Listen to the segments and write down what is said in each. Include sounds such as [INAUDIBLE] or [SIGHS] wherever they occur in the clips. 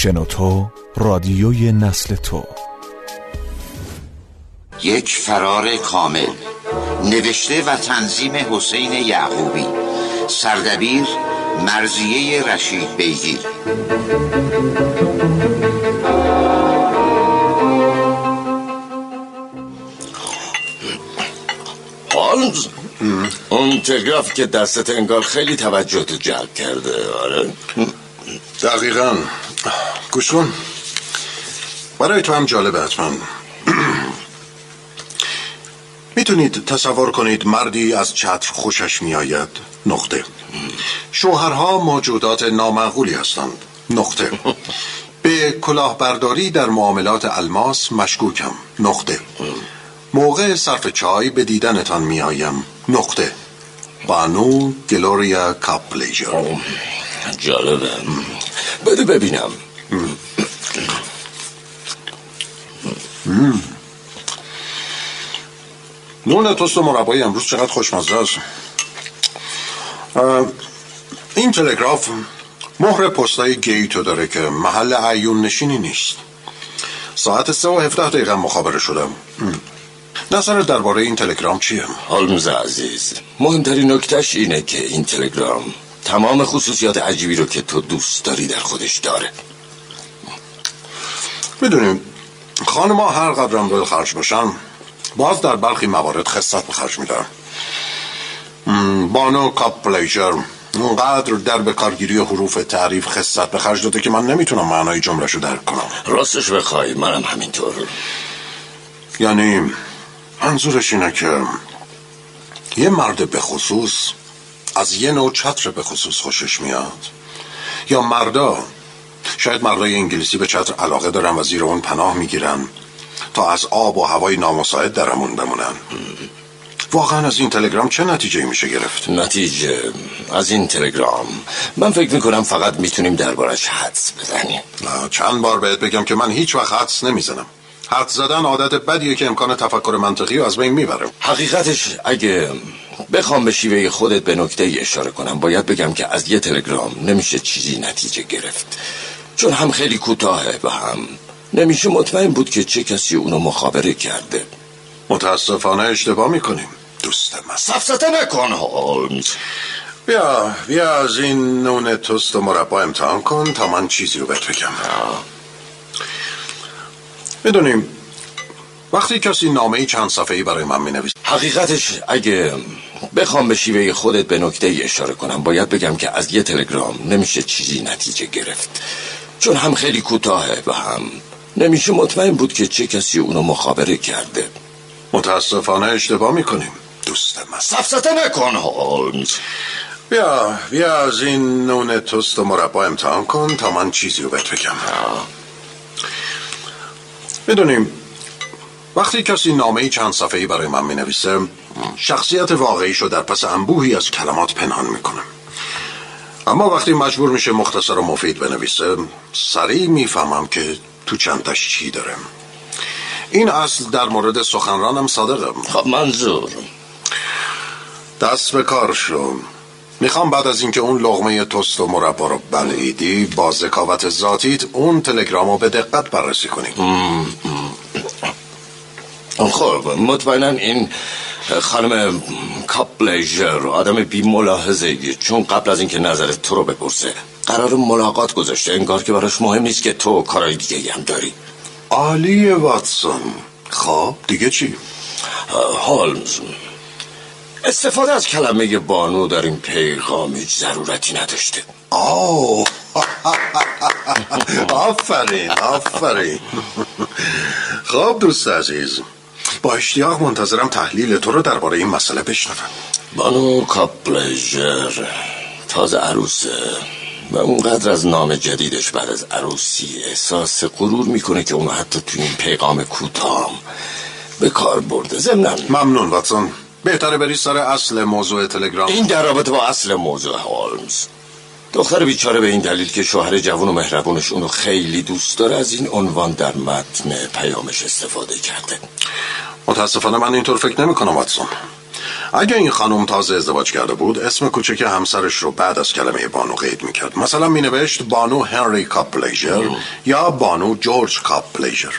شنوتو رادیوی نسل تو. یک فرار کامل. نوشته و تنظیم حسین یعقوبی. سردبیر مرزیه رشید بیگیر. هالمز اون تلگراف که دستت انگار خیلی توجه تو جلب کرده آره. دقیقا. گوش کن برای تو هم جالبه حتما. [CLEARS THROAT] می‌تونید تصور کنید مردی از چتر خوشش میآید. نقطه. شوهرها موجودات نامعقولی هستند. نقطه. به کلاهبرداری در معاملات الماس مشکوکم. نقطه. موقع صرف چای به دیدنتان میآیم. نقطه. بانو گلوریا کاپلیجر. جالبه. بده ببینم. نون توست و مربای امروز چقدر خوشمزه است این تلگراف مهر پستای گیتو داره که محل عیون نشینی نیست ساعت سه و هفته دقیقه مخابره شدم. نظر درباره این تلگرام چیه؟ هالمز عزیز مهمترین نکتهش اینه که این تلگرام تمام خصوصیات عجیبی رو که تو دوست داری در خودش داره می‌دونیم خانما هر قدرم دل خرج باشن باز در برخی موارد خصت به خرج میدن بانو کاپ پلیجر اونقدر در به کارگیری حروف تعریف خصت به خرج داده که من نمی‌تونم معنای جملش رو درک کنم. راستش بخوای منم همینطور. یعنی منظورش اینه که یه مرد به خصوص از یه نوع چتر به خصوص خوشش میاد. یا مردا شاید مردای انگلیسی به چتر علاقه دارن و زیر اون پناه می‌گیرن تا از آب و هوای نامساعد درمون بمونن. واقعا از این تلگرام چه نتیجه میشه گرفت؟ نتیجه از این تلگرام. من فکر می‌کنم فقط می‌تونیم دربارش حدس بزنیم. چند بار بهت بگم که من هیچ وقت حدس نمی‌زنم. حدس زدن عادت بدیه که امکان تفکر منطقی رو از بین می‌بره حقیقتش اگه بخوام به شیوه خودت به نکته اشاره کنم باید بگم که از یه تلگرام نمیشه چیزی نتیجه گرفت. چون هم خیلی کوتاهه و هم نمیشه مطمئن بود که چه کسی اونو مخابره کرده. متاسفانه اشتباه می‌کنیم. دوست من سفسته نکن هولمز. بیا بیا از این نون توست و مربا امتحان کن تا من چیزی رو بهت بگم. می‌دونیم وقتی کسی نامه ای چند صفحه ای برای من می‌نویسه حقیقتش اگه بخوام به شیوه خودت به نکته ای اشاره کنم باید بگم که از یه تلگرام نمیشه چیزی نتیجه گرفت. چون هم خیلی کوتاهه و هم نمیشه مطمئن بود که چه کسی اونو مخابره کرده. متاسفانه اشتباه می‌کنیم دوست من. سفسته نکن هولمز. بیا بیا از این نون توست و مربا امتحان کن تا من چیزی رو بهت بگم. می‌دونیم وقتی کسی نامه چند صفحه ای برای من می نویسه شخصیت واقعیشو در پس انبوهی از کلمات پنهان می‌کنه. اما وقتی مجبور میشه مختصر و مفید بنویسه سریع می‌فهمم که تو چندش چی داره این اصل در مورد سخنرانم صادقم خب منظور. دست به کار شو. می‌خوام بعد از اینکه اون لغمه توست و مربا رو بلعیدی با ذکاوت ذاتیت اون تلگرام رو به دقت بررسی کنی. خب مطمئنا این خانم کاپلیجر آدم بی ملاحظه چون قبل از اینکه نظرت تو رو بپرسه. قرار ملاقات گذاشته. انگار که براش مهم نیست که تو کارهای دیگه هم داری. عالی واتسون. خب دیگه چی؟ هولمز استفاده از کلمه بانو در این پیغام هیچ ضرورتی نداشته. آه. [LAUGHS] آفرین آفرین. [LAUGHS] خب دوست عزیز. با اشتیاق منتظرم تحلیل تو رو درباره این مسئله بشنوم. بانو کاپلیجر تازه عروسه. و اونقدر از نام جدیدش بعد از عروسی احساس غرور می‌کنه که اونو حتی تو این پیغام کوتاه به کار برده. ضمناً ممنون واتسون. بهتره بری سر اصل موضوع تلگرام. این در رابطه با اصل موضوع هولمز. دختر بیچاره به این دلیل که شوهر جوان و مهربونش اونو خیلی دوست داره از این عنوان در متن پیامش استفاده کرده. متاسفانه من اینطور فکر نمی کنم واتسون. اگه این خانم تازه ازدواج کرده بود اسم کوچک همسرش رو بعد از کلمه بانو قید می‌کرد. مثلا مینوشت بانو هنری کاپ پلیجر یا بانو جورج کاپ پلیجر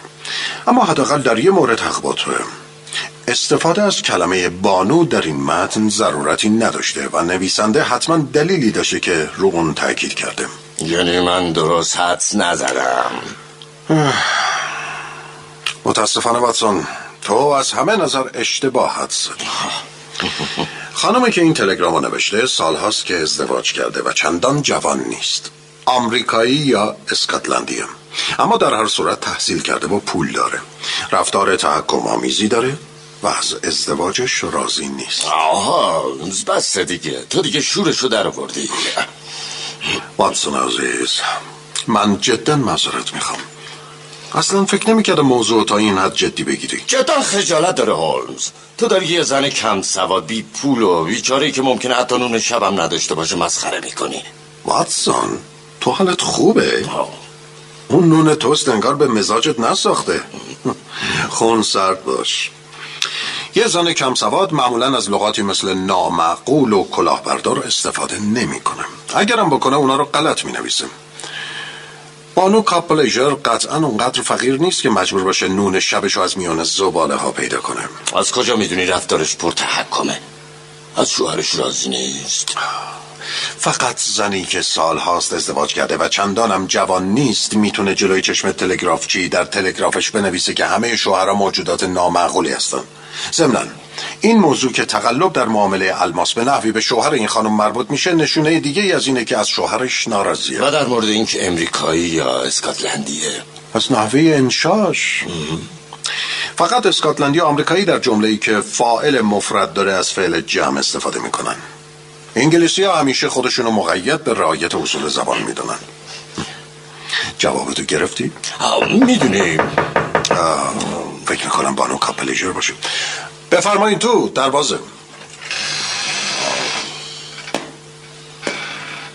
اما حداقل در یه مورد حق با توه. استفاده از کلمه بانو در این متن ضرورتی نداشته و نویسنده حتما دلیلی داشته که رو اون تاکید کرده. یعنی من درست حدس نزدم. [SIGHS] متاسفانه واتسون تو از همه نظر اشتباه حدس زدی. [LAUGHS] خانمی که این تلگرام رو نوشته سالهاست که ازدواج کرده و چندان جوان نیست. آمریکایی یا اسکاتلندیه. اما در هر صورت تحصیل کرده و پول داره. رفتار تحکم آمیزی داره. و از ازدواجش راضی نیست. آها بس دیگه. تو دیگه شورشو در آوردی واتسون عزیز من جدا معذرت می‌خوام. اصلا فکر نمی‌کردم موضوع تا این حد جدی بگیری. جدا خجالت داره هولمز. تو داری یه زن کم سواد بی پول و بیچاره که ممکنه حتی نون شبم نداشته باشه مسخره می‌کنی. واتسون تو حالت خوبه. اون نون توست انگار به مزاجت نساخته. خون سرد باش. یه زن کم سواد معمولا از لغاتی مثل نامعقول و کلاهبردار استفاده نمی‌کنه. اگرم بکنه اونا رو غلط می نویسه. بانو کاپلیجر قطعا اونقدر فقیر نیست که مجبور باشه نون شبش از میان زباله ها پیدا کنه. از کجا می‌دونی رفتارش پر تحکمه از شوهرش راضی نیست. فقط زنی که سال هاست ازدواج کرده و چندانم جوان نیست می‌تونه جلوی چشم تلگرافچی در تلگرافش بنویسه که همه شوهرها موجودات نامعقولی هستن. ضمنا این موضوع که تقلب در معامله الماس به نحوی به شوهر این خانم مربوط میشه نشونه دیگه از اینه که از شوهرش ناراضیه. و در مورد اینکه امریکایی یا اسکاتلندیه. از نحوه انشاش؟ فقط اسکاتلندی یا آمریکایی در جمله ای که فائل مفرد داره از فعل جمع استفاده می‌کنن. انگلیسی ها همیشه خودشونو مقید به رعایت اصول زبان می‌دونن. جوابتو گرفتی؟ می‌دونی. فکر می‌کنم بانو کاپلیجر باشه. بفرمایید تو دروازه.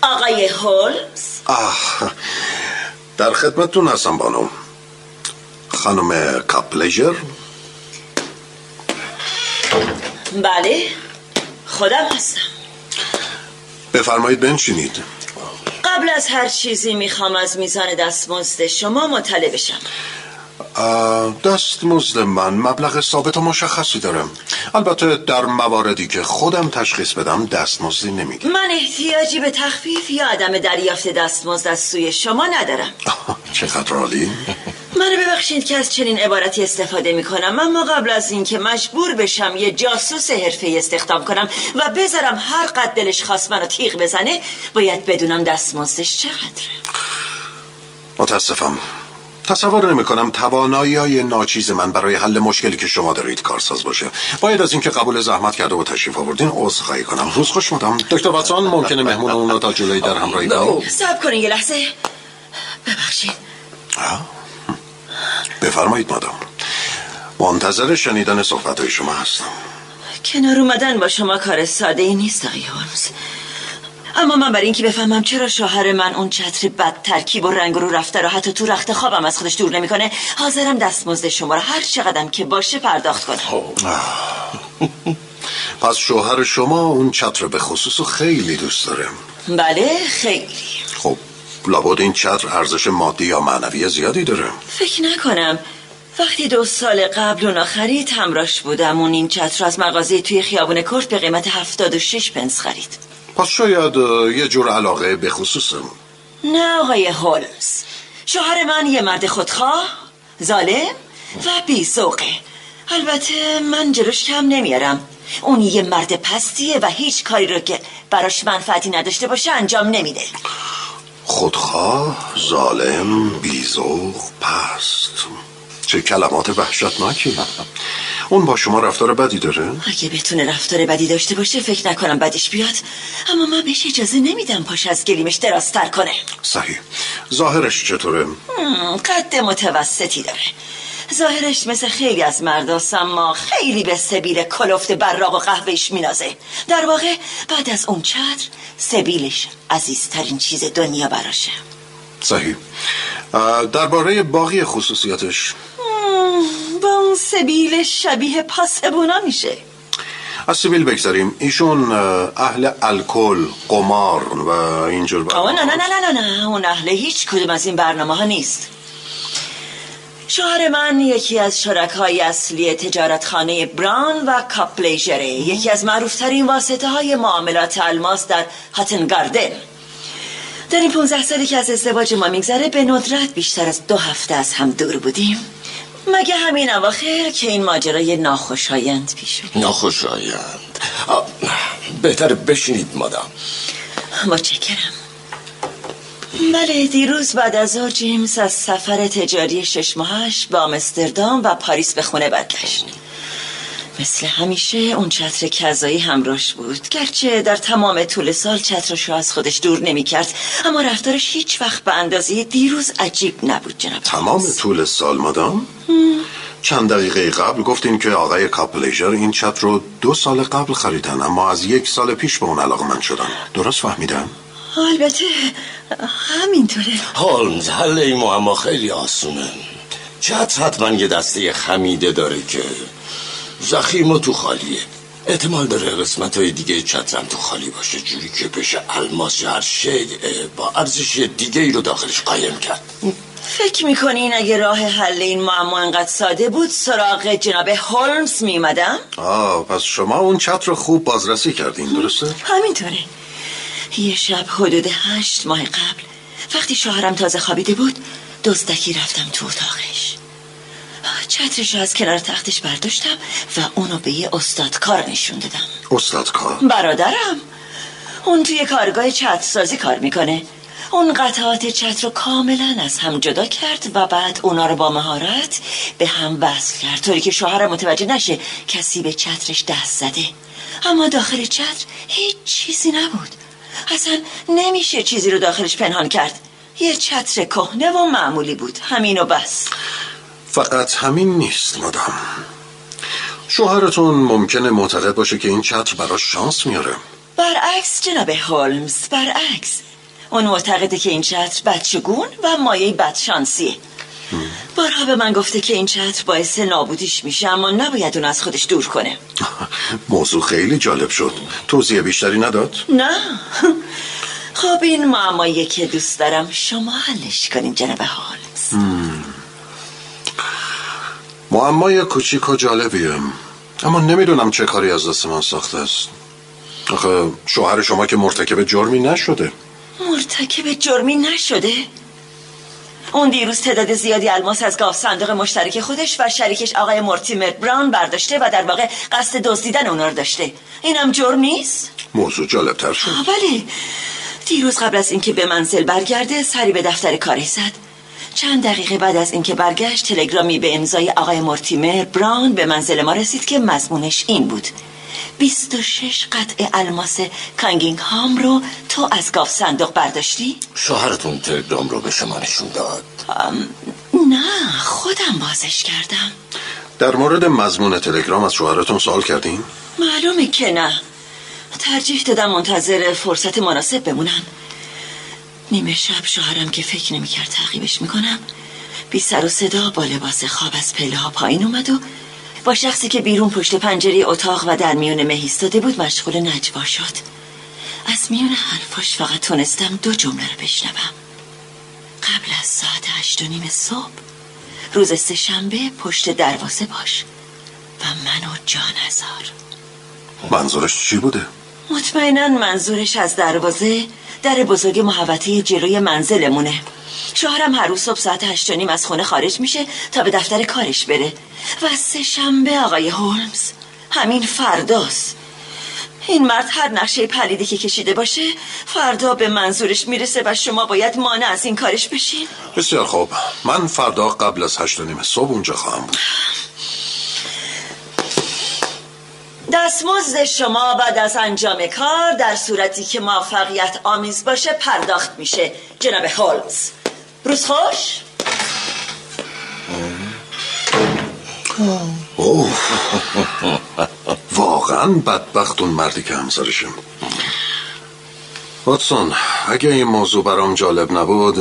آقای هولمز آه در خدمتتون هستم بانو. خانم کاپلیجر بله خودم هستم. بفرمایید بنشینید. قبل از هر چیزی می‌خوام از میزان دستمزد شما مطلع بشم. دستمزد من مبلغ ثابت و مشخصی دارم. البته در مواردی که خودم تشخیص بدم دستمزدی نمی‌گیرم. من احتیاجی به تخفیف یا عدم دریافت دستمزد از سوی شما ندارم. [LAUGHS] چقدر عالی. منو ببخشید که از چنین عبارتی استفاده می‌کنم اما قبل از اینکه مجبور بشم یه جاسوس حرفه استخدام کنم و بذارم هر قد دلش خواست منو تیغ بزنه باید بدونم دستمزدش چقدره. متاسفم. تصور نمی کنم توانایی های ناچیز من برای حل مشکلی که شما دارید کارساز باشه. باید از اینکه قبول زحمت کرده و تشریف آوردین عذرخواهی کنم. روز خوش مدام دکتر واتسون ممکنه مهمون اون رو تا جلوی در همراهی کنیم صبر کنین یه لحظه. ببخشید. بفرمایید مادام. منتظر شنیدن صحبت های شما هستم. کنار اومدن با شما کار ساده ای نیست آقای هولمز. اما من برای اینکه بفهمم چرا شوهر من اون چتر بد ترکیب و رنگ رو رفته رو حتی تو رخت خوابم از خودش دور نمی‌کنه حاضرم دستمزد شما رو هر چقدرم که باشه پرداخت کنم. [LAUGHS] پس شوهر شما اون چتر به خصوص خیلی دوست داره. بله خیلی. خب لابد این چتر ارزش مادی یا معنوی زیادی داره. فکر نکنم. وقتی دو سال قبل اونا خرید همراش بودم اون این چتر از مغازه توی خیابون کرد به قیمت 76 پنس خرید. پس شاید یه جور علاقه به خصوصم نه آقای هولمز. شوهر من یه مرد خودخواه ظالم و بیزوقه البته من جلوش کم نمیارم. اون یه مرد پستیه و هیچ کاری رو که براش منفعتی نداشته باشه انجام نمیده. خودخواه ظالم بیزوق پست. چه کلمات وحشتناکی. اون با شما رفتار بدی داره؟ اگه بتونه رفتار بدی داشته باشه فکر نکنم بدش بیاد. اما من بهش اجازه نمیدم پاش از گلیمش درازتر کنه. صحیح. ظاهرش چطوره؟ قد متوسطی داره. ظاهرش مثل خیلی از مرداست اما خیلی به سبیل کلفت براق و قهوهش مینازه. در واقع بعد از اون چتر سبیلش عزیزترین چیز دنیا براشه. صحیح. درباره باقی خصوصیاتش. با اون سبیل شبیه پاسبونا میشه. از سیبیل بگذاریم. ایشون اهل الکل قمار و اینجور برنامه نه نه نه نه نه اون اهل هیچ کدوم از این برنامه ها نیست. شوهر من یکی از شرکای اصلی تجارتخانه بران و کاپلیجره یکی از معروفترین واسطه های معاملات الماس در هاتن گاردن. در این 15 سالی که از ازدواج ما میگذره به ندرت بیشتر از دو هفته از هم دور بودیم. مگه همین اواخر که این ماجرای ناخوشایند پیش ناخوشایند. بهتر بشینید مادام. متشکرم. بله دیروز بعد از ظهر جیمز از سفر تجاری شش ماهش به آمستردام و پاریس به خونه برگشت مثل همیشه اون چتر کذایی همراش بود گرچه در تمام طول سال چترشو از خودش دور نمی کرد اما رفتارش هیچ وقت به اندازه دیروز عجیب نبود جناب تمام طول سال مادام؟ چند دقیقه قبل گفتین که آقای کاپلیجر این چتر رو دو سال قبل خریدن اما از یک سال پیش به اون علاقه من شدن درست فهمیدم؟ البته همینطوره. هولمز حل این معما خیلی آسونه. چتر حتما یه دسته خمیده داره که زخیم و تو خالیه. احتمال داره قسمت های دیگه چترم تو خالی باشه جوری که بشه الماس هر شی با ارزش دیگه ای رو داخلش قایم کرد. فکر می‌کنین اگه راه حل این معما انقدر ساده بود سراغ جناب هولمز میمدم؟ آه پس شما اون چتر رو خوب بازرسی کردین درسته؟ همینطوره. یه شب حدود هشت ماه قبل وقتی شوهرم تازه خوابیده بود دزدکی رفتم تو اتاقش. چترش از کنار تختش برداشتم و اونو به یه استادکار نشون دادم. استادکار؟ برادرم. اون توی کارگاه چتر سازی کار می‌کنه. اون قطعات چتر رو کاملا از هم جدا کرد و بعد اونا رو با مهارت به هم وصل کرد. طوری که شوهرم متوجه نشه کسی به چترش دست زده. اما داخل چتر هیچ چیزی نبود. اصلا نمیشه چیزی رو داخلش پنهان کرد. یه چتر کهنه و معمولی بود. همین و بس. فقط همین نیست مادام شوهرتون ممکنه معتقد باشه که این چتر براش شانس میاره. برعکس جناب هولمز برعکس. اون معتقده که این چتر بدشگون و مایه بدشانسیه. بارها به من گفته که این چتر باعث نابودیش میشه اما نباید اون از خودش دور کنه. [LAUGHS] موضوع خیلی جالب شد. توضیح بیشتری نداد؟ نه. [LAUGHS] خب این معمایی که دوست دارم شما حلش کنین جناب هولمز معمای کوچیک و جالبیه. اما نمی‌دونم چه کاری از دست من ساخته است. آخه شوهر شما که مرتکب جرمی نشده. مرتکب جرمی نشده؟ اون دیروز تعداد زیادی الماس از گاف صندوق مشترک خودش و شریکش آقای مورتیمر براون برداشته و در واقع قصد دزدیدن اونا رو داشته. اینم جرم نیست؟ موضوع جالب تر شد بله دیروز قبل از اینکه به منزل برگرده سری به دفتر کاری زد. چند دقیقه بعد از اینکه برگشت تلگرامی به امضای آقای مورتیمر براون به منزل ما رسید که مضمونش این بود. 26 قطع الماس کانگینگ هام رو تو از گاف صندوق برداشتی؟ شوهرتون تلگرام رو به شما نشون داد نه خودم بازش کردم در مورد مضمون تلگرام از شوهرتون سوال کردین؟ معلومه که نه ترجیح دادم منتظر فرصت مناسب بمونم نیمه شب شوهرم که فکر نمی‌کرد تعقیبش می‌کنم بی سر و صدا با لباس خواب از پله ها پایین اومد و با شخصی که بیرون پشت پنجره اتاق و در میون مه بود مشغول نجوا شد. از میون حرفاش فقط تونستم دو جمله رو بشنوم. قبل از ساعت هشت و نیم صبح روز سهشنبه پشت دروازه باش و منو جان هزار. منظورش چی بوده؟ مطمئنا منظورش از دروازه در بزرگ محوطه جلوی منزلمونه. شوهرم هر روز صبح ساعت هشت نیم از خونه خارج میشه تا به دفتر کارش بره. و سه شنبه آقای هولمز. همین فرداست. این مرد هر نقشه پلیدی که کشیده باشه فردا به منظورش می‌رسه و شما باید مانع از این کارش بشین. بسیار خوب. من فردا قبل از هشت نیم صبح اونجا خواهم بود. دستمزد شما بعد از انجام کار در صورتی که موفقیت آمیز باشه پرداخت میشه. جناب هولمز. روز خوش. واقعا بدبخت اون مردی که همسرشم واتسون اگه این موضوع برام جالب نبود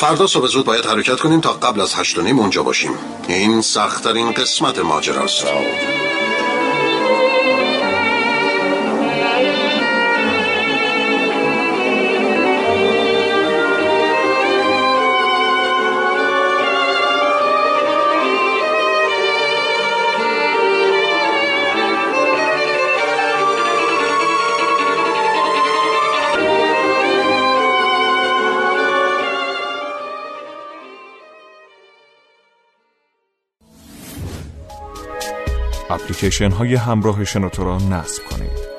فردا صبح زود باید حرکت کنیم تا قبل از هشت و نیم اونجا باشیم. این سختترین قسمت ماجراست. اپلیکیشن های همراه شنوتو را نصب کنید.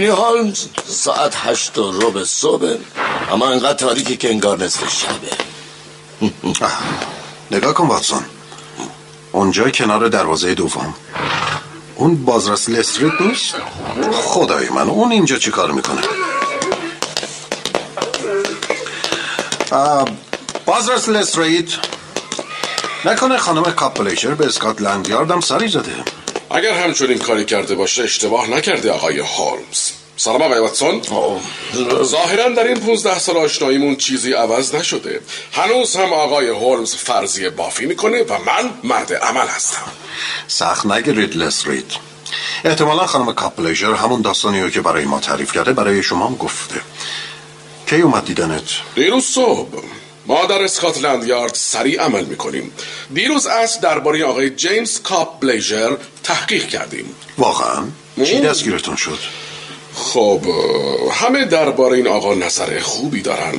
ببینی حال ساعت هشت و ربع صبح. اما انقدر تاریکی که انگار نصف شبه. [LAUGHS] نگاه کن واتسون. اونجا کنار دروازه دوم. اون بازرس لستریت نیست؟ خدای من اون اینجا چی کار می‌کنه؟ بازرس لستریت. نکنه خانم کاپلیشر به اسکاتلند یاردم سری زده. اگر همچنین کاری کرده باشه اشتباه نکرده آقای هولمز. سلام آقای واتسون. ظاهرا در این 15 سال آشناییمون چیزی عوض نشده. هنوز هم آقای هولمز فرضیه بافی می‌کنه و من مرد عمل هستم. سخت نگیرید لسریت احتمالا خانم کاپلیجر همون داستانی که برای ما تعریف کرده برای شما هم گفته. کی اومد دیدنت؟ دیروز صبح ما در اسکاتلند یارد سریع عمل می‌کنیم. دیروز از درباره آقای جیمز کاپ بلیجر تحقیق کردیم. واقعا؟ چی دستگیرتون شد؟ خب همه درباره این آقا نظر خوبی دارن.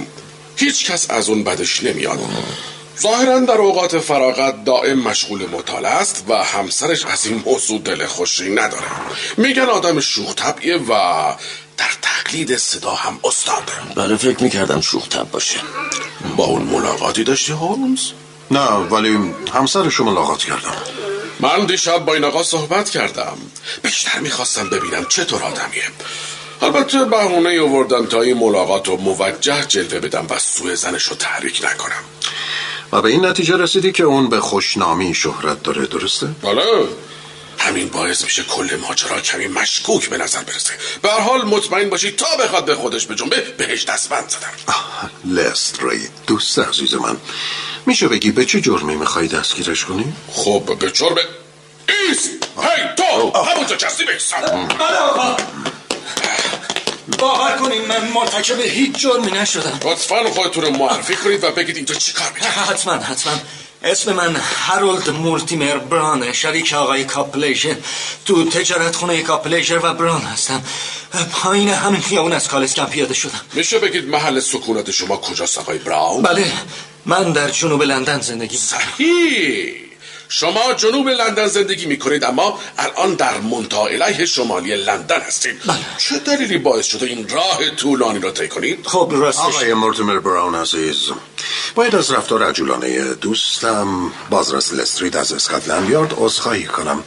هیچ کس از اون بدش نمیاد. ظاهرا در اوقات فراغت دائم مشغول مطالعه است و همسرش از این موضوع دل خوشی نداره. میگن آدم شوخ طبعیه و در تقلید صدا هم استاده بله فکر می‌کردم شوخ طب باشه. با اون ملاقاتی داشتی هولمز؟ نه ولی همسرشو ملاقات کردم. من دیشب با این آقا صحبت کردم. بیشتر می‌خواستم ببینم چطور آدمیه. البته بهونه آوردم تا این ملاقات رو موجه جلوه بدم و سوء زنش رو تحریک نکنم. و به این نتیجه رسیدی که اون به خوشنامی شهرت داره درسته؟ بله همین باعث میشه کل ماجرا کمی مشکوک به نظر برسه. به حال مطمئن باشی تا بخواد به خودش بجنبه بهش دستبند زدم. لستری دوست عزیز من. میشه بگی به چه جرمی می‌خوای دستگیرش کنی؟ خب به جرم ایست. هی تو همونجا کسی بیستم باور کنین من مرتکب هیچ جرمی نشدم. لطفا خودتون رو معرفی کنید و بگید اینجا چی کار [LAUGHS] حتما حتما. اسم من هارولد مورتیمر برانه شریک آقای کاپلیشر تو تجارت خونه کاپلیشر و بران هستم. پایین همین خیابون از کالسکم پیاده شدم. میشه بگید محل سکونت شما کجاست آقای براون؟ بله من در جنوب لندن زندگی صحیح. شما جنوب لندن زندگی می کنید اما الان در منطقه الیه شمالی لندن هستید. بله. چه دلیلی باعث شده این راه طولانی را طی کنید؟ خب راستش آقای مورتیمر براون عزیز باید از رفتار عجولانه دوستم بازرس لسترید از اسکاتلند یارد عذرخواهی کنم.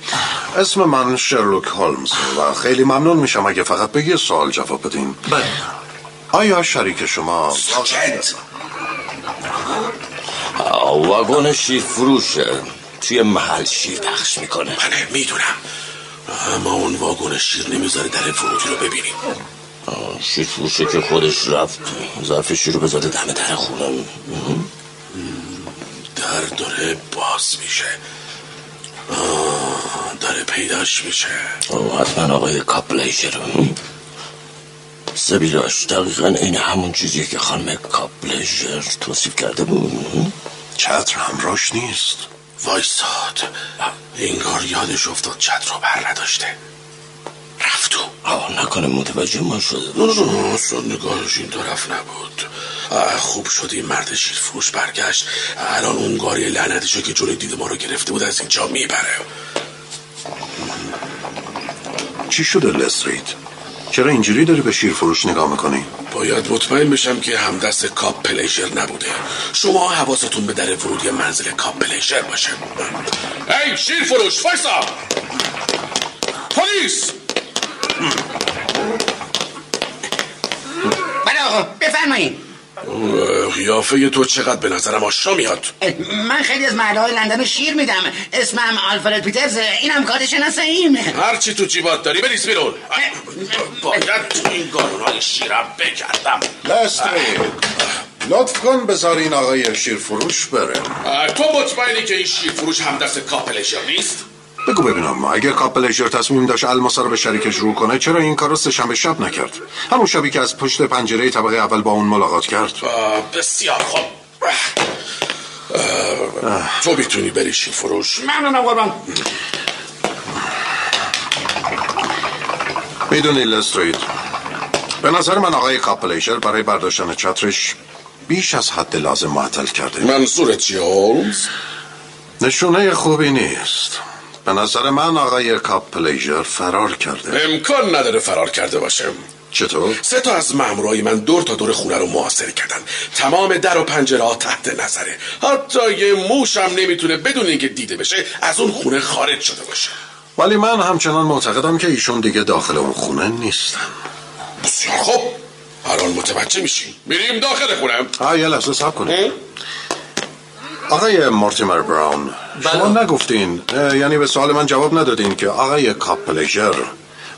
اسم من شرلوک هولمز و خیلی ممنون میشم اگه فقط به یه سوال جواب بدین. بله. آیا شریک شما سکت واگن شیر فروشه توی محل شیر پخش می‌کنه. بله می‌دونم. اما اون واگن شیر نمی‌ذاره در ورودی رو ببینیم. شیر فروشه که خودش رفت. ظرف شیر رو بذاره دم در خونه. در داره باز میشه. داره پیداش میشه. حتما آقای کاپلیشر سبیلاش دقیقا این همون چیزیه که خانم کاپلیشر توصیف کرده بود. چتر همراش نیست. وایستاد انگار یادش افتاد چت رو بر نداشته. رفت تو آه نکنه متوجه ما شده نه نه نه اصلا نگاهش این طرف نبود. خوب شد این مرد شیر فروش برگشت. الان اون گاری لعنتشو که جلوی دید ما رو گرفته بود از اینجا می‌بره. چی شده لسترید چرا اینجوری داری به شیر فروش نگاه می‌کنی؟ باید مطمئن بشم که همدست کاپ پلیشر نبوده. شما حواستون به در ورودی منزل کاپ پلیشر باشه. ای شیر فروش وایسا! پلیس! بله آقا بفرمایید قیافه تو چقدر به نظرم آشنا میاد؟ من خیلی از محله های لندن رو شیر میدم. اسمم آلفرد پیترز اینم کارت شناساییم. هرچی تو جیبات داری بریز بیرون. باید تو این گارون شیرم بگردم. لستری لطف کن بذار این آقای شیر فروش بره تو مطمئنی که این شیر فروش هم دست کاپلشر نیست؟ بگو ببینم اگر کاپلشر تصمیم داشت الماسا رو به شریکش رو کنه چرا این کار رو سهشنبه شب نکرد؟ همون شبی که از پشت پنجره طبقه اول با اون ملاقات کرد. بسیار خوب. تو می‌تونی بری فروش؟ ممنونم قربان. می‌دونی لسترید به نظر من آقای کاپلیشر برای برداشتن چترش بیش از حد لازم معطل کرده. منظورت چیه هولمز؟ نشونه خوبی نیست. به نظر من آقای کاپلیجر فرار کرده. امکان نداره فرار کرده باشه چطور؟ سه تا از مامورای من دور تا دور خونه رو محاصره کردن. تمام در و پنجره ها تحت نظره. حتی یه موش هم نمی‌تونه بدون اینکه دیده بشه از اون خونه خارج شده باشه. ولی من همچنان معتقدم که ایشون دیگه داخل اون خونه نیستن. بسیار خوب الان متوجه میشیم میریم داخل خونه آه یه لحظه سب کنید. آقای مورتیمر براون شما بله. نگفتین یعنی به سوال من جواب ندادین که آقای کاپلژر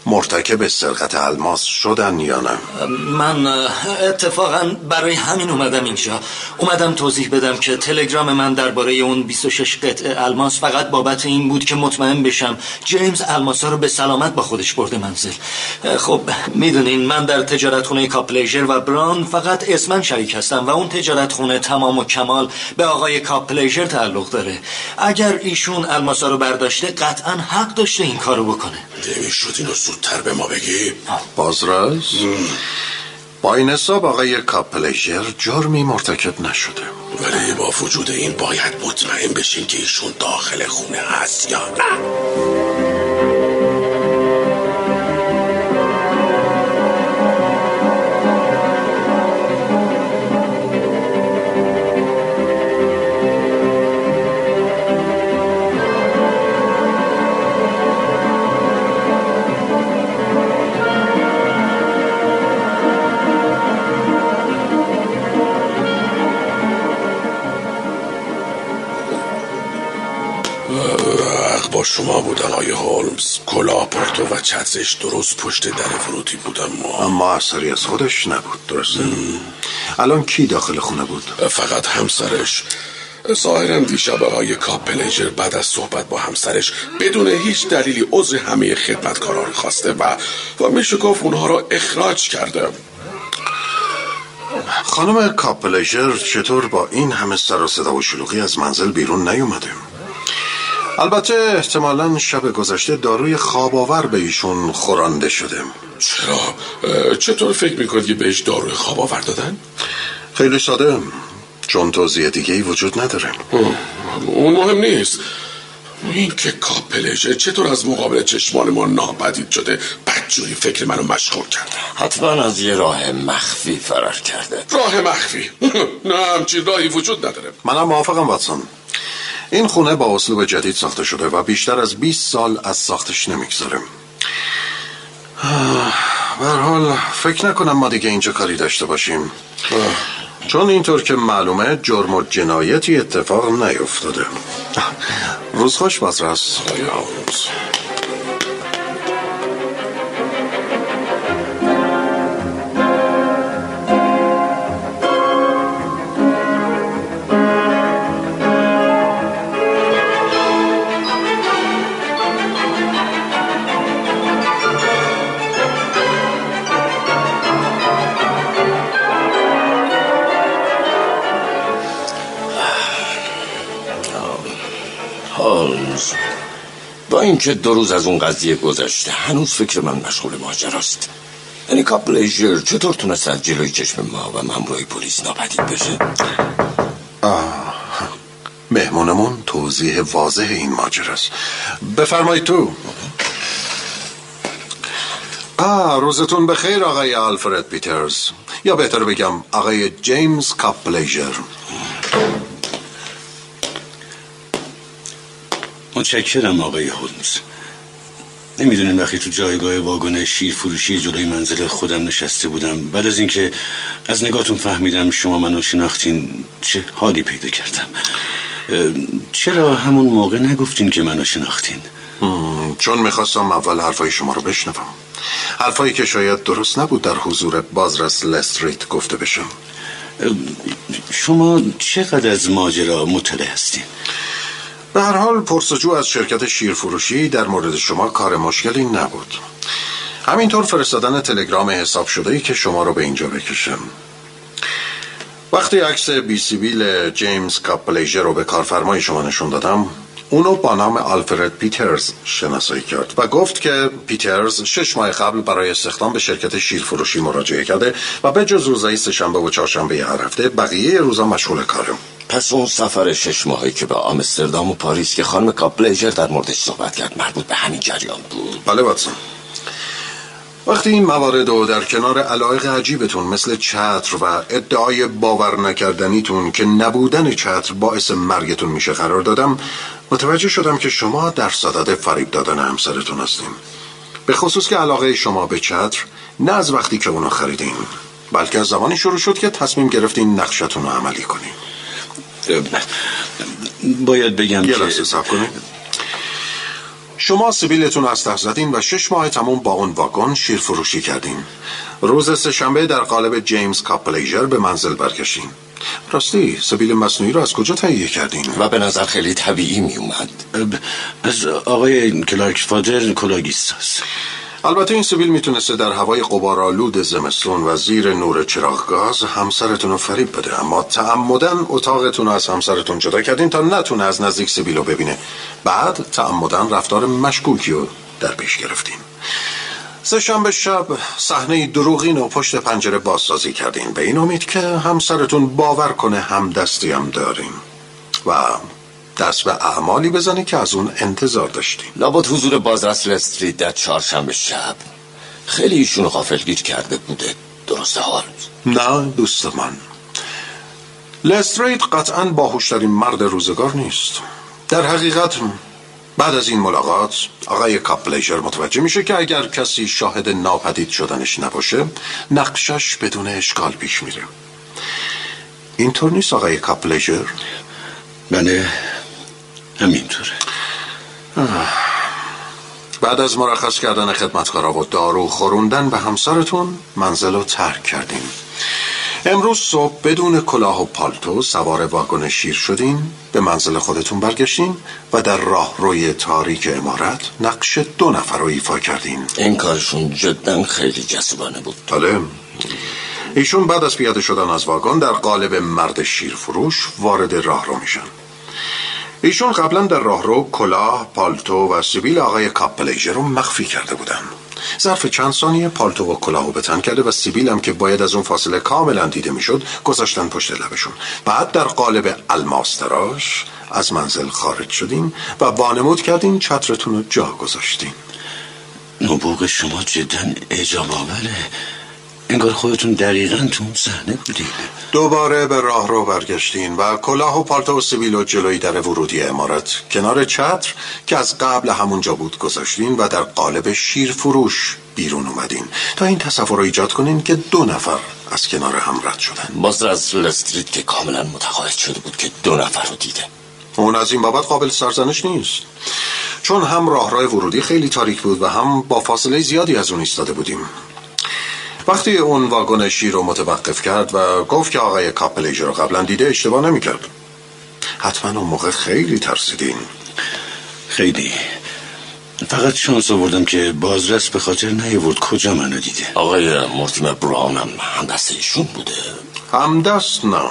مرتکب سرقت الماس شدن یا نه؟ من اتفاقا برای همین اومدم اینجا. اومدم توضیح بدم که تلگرام من درباره اون 26 قطعه الماس فقط بابت این بود که مطمئن بشم جیمز الماسا رو به سلامت با خودش برده منزل. خب می‌دونین من در تجارت خونه کاپلیجر و بران فقط اسمن شریک هستم و اون تجارت خونه تمام و کمال به آقای کاپلیجر تعلق داره. اگر ایشون الماسا رو برداشته قطعا حق داشته این کارو بکنه. نمی‌شد اینو زودتر به ما بگی. بازرس با این حساب آقای کاپلژر جرمی مرتکب نشده. ولی با وجود این باید مطمئن بشیم که ایشون داخل خونه هست یا نه. کلاه پورتو و چترش درست پشت در ورودی بود اما اما اثری از خودش نبود درسته؟ الان کی داخل خونه بود؟ فقط همسرش. ظاهرا دیشب آقای کاپلجر بعد از صحبت با همسرش بدون هیچ دلیلی عذر همه خدمتکارا رو خواسته و و میشه گفت اونها رو اخراج کرده. خانم کاپلژر چطور با این همه سر و صدا و شلوغی از منزل بیرون نیومده؟ البته احتمالا شب گذشته داروی خواب آور به ایشون خورانده شده. چرا؟ چطور فکر می‌کنید که بهش داروی خواب آور دادن؟ خیلی ساده. چون توضیح دیگه ای وجود نداره. اون مهم نیست. این که کاپلجر چطور از مقابل چشمان ما ناپدید شده بدجوری فکر منو مشغول کرده حتما از یه راه مخفی فرار کرده. راه مخفی. [LAUGHS] نه همچین راهی وجود نداره. منم موافقم واتسون. این خونه با اسلوب جدید ساخته شده و بیشتر از 20 سال از ساختش نمی‌گذاره به هر حال فکر نکنم ما دیگه اینجا کاری داشته باشیم. چون اینطور که معلومه جرم و جنایتی اتفاق نیفتاده. روز خوش بازرس. با اینکه دو روز از اون قضیه گذشته. هنوز فکر من مشغول ماجراست. یعنی کاپلیجر چطور تونست از جلوی چشم ما و مامورای پلیس ناپدید بشه؟ مهمونمون توضیح واضح این ماجراست. بفرمایید تو. آه روزتون بخیر آقای آلفرد پیترز. یا بهتر بگم آقای جیمز کاپلیجر متشکرم آقای هولمز نمی‌دونین وقتی تو جایگاه واگن شیر فروشی جلوی منزل خودم نشسته بودم بعد از اینکه از نگاهتون فهمیدم شما منو شناختین چه حالی پیدا کردم؟ چرا همون موقع نگفتین که منو شناختین؟ چون می‌خواستم اول حرفای شما رو بشنوم. حرفایی که شاید درست نبود در حضور بازرس لستریت گفته بشم شما چقدر از ماجرا مطلع هستین؟ به هر حال پرسجو از شرکت شیرفروشی در مورد شما کار مشکلی نبود. همینطور فرستادن تلگرام حساب شده ای که شما رو به اینجا بکشم. وقتی عکس بی سیبیل جیمز کاپلیجر رو به کارفرمای شما نشون دادم اونو با نام آلفرد پیترز شناسایی کرد و گفت که پیترز شش ماه قبل برای استخدام به شرکت شیرفروشی مراجعه کرده و به جز روزهای سهشنبه و چهارشنبه هر هفته بقیه روزا مشغول کاره. پس اون سفر شش ماهی که به آمستردام و پاریس که خانم کاپلیجر در موردش صحبت کرد مربوط به همین جریان بود. بله واتسون. وقتی این موارد رو در کنار علایق عجیبتون مثل چتر و ادعای باور نکردنیتون که نبودن چتر باعث مرگتون میشه قرار دادم متوجه شدم که شما در صدد فریب دادن همسرتون هستیم. به خصوص که علاقه شما به چتر نه از وقتی که اونو خریدین بلکه از زمانی شروع شد که تصمیم گرفتین نقشتون رو عملی کنین. باید بگم یه که لحظه شما سبیلتون از ته زدین و شش ماه تموم با اون واگن شیر فروشی کردین. روز سهشنبه در قالب جیمز کاپلیجر به منزل برگشتین. راستی سبیل مصنوعی رو از کجا تهیه کردین؟ و به نظر خیلی طبیعی می اومد از آقای کلارک فادر کلاگیستاس البته این سبیل می‌تونسته در هوای قبارالود زمستون و زیر نور چراغ گاز همسرتون رو فریب بده. اما تعمدن اتاقتون رو از همسرتون جدا کردین تا نتونه از نزدیک سبیل رو ببینه. بعد تعمدن رفتار مشکوکی رو در پیش گرفتین سهشنبه شب صحنه دروغین و پشت پنجره بازسازی کردین به این امید که همسرتون باور کنه همدستی هم دارین و دست به اعمالی بزنه که از اون انتظار داشتین لابد حضور بازرس لستریت در چهارشنبه شب. خیلی ایشون غافلگیر کرده بوده. درسته حال نه دوست من لستریت قطعا باهوشترین مرد روزگار نیست. در حقیقت بعد از این ملاقات آقای کاپلیجر متوجه میشه که اگر کسی شاهد ناپدید شدنش نباشه نقشش بدون اشکال پیش میره. اینطور نیست آقای کاپلیجر بله. همینطوره. بعد از مرخص کردن خدمتکارا و دارو خوروندن به همسرتون منزل رو ترک کردین امروز صبح بدون کلاه و پالتو سوار واگن شیر شدین به منزل خودتون برگشتین و در راه روی تاریک امارت نقش دو نفر رو ایفا کردین. این کارشون جدا خیلی جسبانه بود. بله ایشون بعد از پیاده شدن از واگن در قالب مرد شیرفروش وارد راه رو میشن. ایشون قبلا در راهرو کلاه، پالتو و سیبیل آقای کاپلیجر رو مخفی کرده بودن ظرف چند ثانیه پالتو و کلاه به تن کرده و سیبیل هم که باید از اون فاصله کاملا دیده می‌شد گذاشتن پشت لبشون. بعد در قالب الماس تراش از منزل خارج شدین و وانمود کردین چترتون رو جا گذاشتین نبوغ شما جدا آوره. انگار خودتون دقیقا تو اون صحنه بودین. دوباره به راه رو برگشتین و کلاه و پالتو و سیبیل و جلوی در ورودی امارت کنار چتر که از قبل همونجا بود گذاشتین و در قالب شیر فروش بیرون اومدین. تا این تصور رو ایجاد کنین که دو نفر از کنار هم رد شدن. بازرس لستریت که کاملا متقاعد شده بود که دو نفر رو دیده. اون از این بابت قابل سرزنش نیست. چون هم راهراه ورودی خیلی تاریک بود و هم با فاصله زیادی از اون ایستاده بودیم. وقتی اون واگن شیر رو متوقف کرد و گفت که آقای کاپلیجر رو قبلا دیده اشتباه نمی‌کرد. حتما اون موقع خیلی ترسیدین. خیلی. فقط شانس آوردم که بازرس به خاطر نیورد کجا منو دیده. آقای مرتیمر براون هم همدست ایشون بوده. همدست نه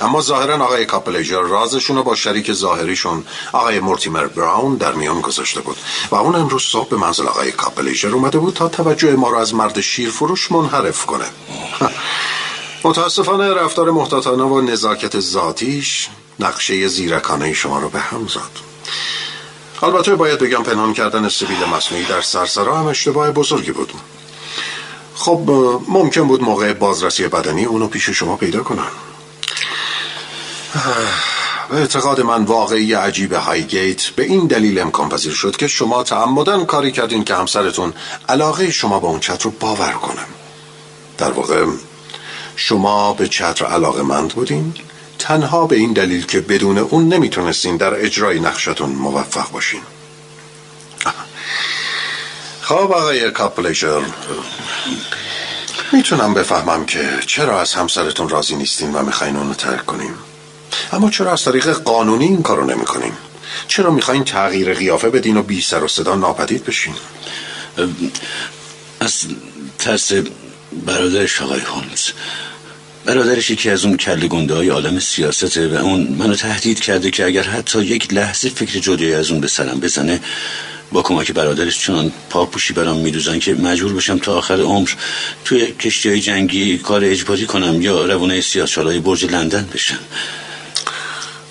اما ظاهرا آقای کاپلیجر رازشون رو با شریک ظاهریشون آقای مورتیمر براون در میان گذاشته بود و اون امروز صبح به منزل آقای کاپلیجر اومده بود تا توجه ما رو از مرد شیر فروش منحرف کنه. [LAUGHS] متاسفانه رفتار محتاطانه و نزاکت ذاتیش نقشه زیرکانه شما رو به هم زد. البته باید بگم پنهان کردن سبیل مصنوعی در سرسرا هم اشتباه بزرگی بود. خب ممکن بود موقع بازرسی بدنی اونو پیش شما پیدا کنن. به اعتقاد من واقعی عجیب هایگیت به این دلیل امکان پذیر شد که شما تعمدن کاری کردین که همسرتون علاقه شما به اون چتر رو باور کنم. در واقع شما به چتر علاقه مند بودین. تنها به این دلیل که بدون اون نمی‌تونستین در اجرای نقشتون موفق باشین. خب آقای کاپلیشر می‌تونم بفهمم که چرا از همسرتون راضی نیستین و می‌خواین اونو ترک کنیم اما چرا از طریق قانونی این کارو نمی‌کنیم چرا می‌خواین تغییر قیافه بدین و بی سر و صدا ناپدید بشین؟ از ترس برادرش آقای هولمز برادرش یکی از اون کل گنده های عالم سیاسته و اون منو تهدید کرده که اگر حتی یک لحظه فکر جدایی از اون به سرم بزنه با کمک برادرش چون پاپوشی برام میدوزن که مجبور بشم تا آخر عمر توی کشتی های جنگی کار اجباری کنم یا روانه های برج لندن بشم.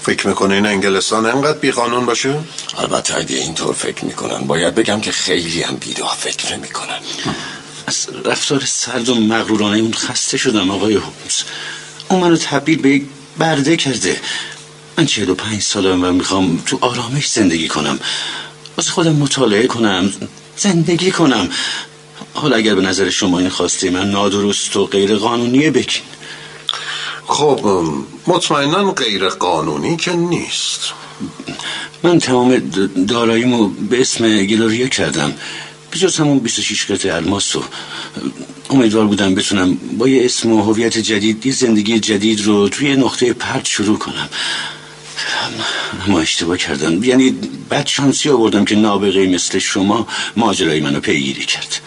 فکر می‌کنین انگلستان انقدر بی قانون باشه؟ البته اگه اینطور فکر می‌کنن باید بگم که خیلی هم بیراه فکر می‌کنن از رفتار سرد و مغرورانه اون خسته شدم آقای هومز. اون منو تبدیل به یک برده کرده. من چهل و پنج سالم و می‌خوام تو آرامش زندگی کنم. واسه خودم مطالعه کنم زندگی کنم. حالا اگر به نظر شما این خواسته من نادرست و غیر قانونیه بکین خب مطمئنا غیر قانونی که نیست. من تمام داراییمو به اسم گلوریا کردم. بجز همون 26 قطع الماس رو. امیدوار بودم بتونم با یه اسم و هویت جدید یه زندگی جدید رو توی نقطه پرت شروع کنم. ما اشتباه کردم یعنی بد شانسی آوردم که نابغه مثل شما ماجرای منو پیگیری کرد.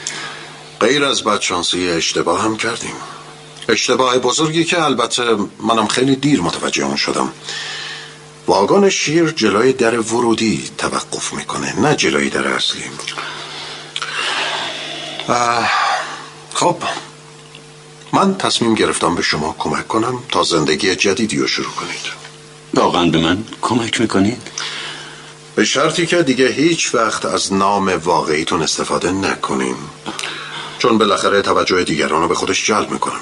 غیر از بد شانسی اشتباه هم کردیم. اشتباه بزرگی که البته منم خیلی دیر متوجه اون شدم. واگن شیر جلوی در ورودی توقف می‌کنه نه جلوی در اصلی. خب من تصمیم گرفتم به شما کمک کنم تا زندگی جدیدی رو شروع کنید. واقعا به من کمک می‌کنید؟ به شرطی که دیگه هیچ وقت از نام واقعیتون استفاده نکنین. چون بالاخره توجه دیگران رو به خودش جلب می‌کنم.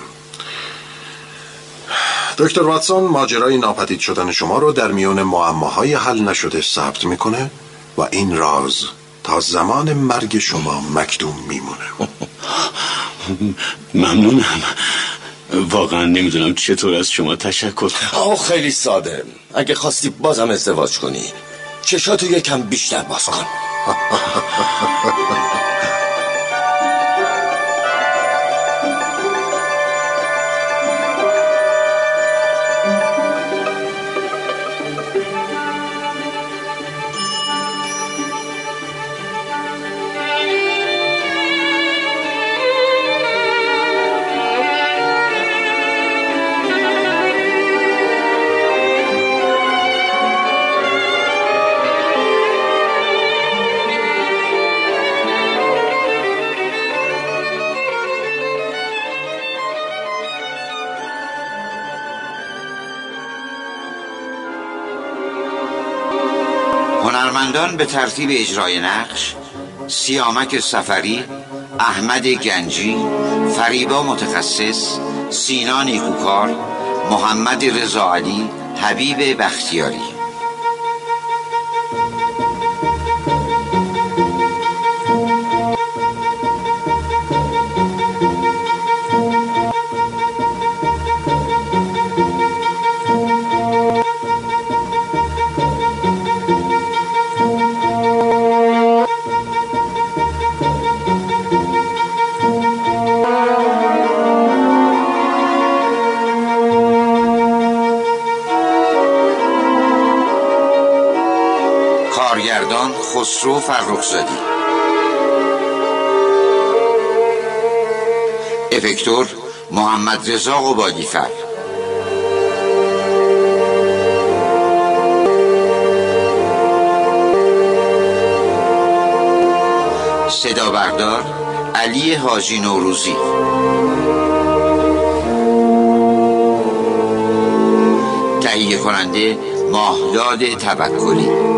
دکتر واتسون ماجرای ناپدید شدن شما رو در میون معماهای حل نشده ثبت می‌کنه و این راز تا زمان مرگ شما مکتوم میمونه. [LAUGHS] ممنونم. واقعا نمی‌دونم چطور از شما تشکر آه خیلی ساده. اگه خواستی بازم ازدواج کنی. چشاتو یکم بیشتر باز کن. [LAUGHS] به ترتیب اجرای نقش سیامک سفری احمد گنجی فریبا متخصص سینا نیکوکار محمد رضا علی حبیب بختیاری. خسرو فرخزادی افکتور محمد رضا قبادیفر صدا بردار علی حاجی نوروزی. تهیه کننده ماهداد توکلی.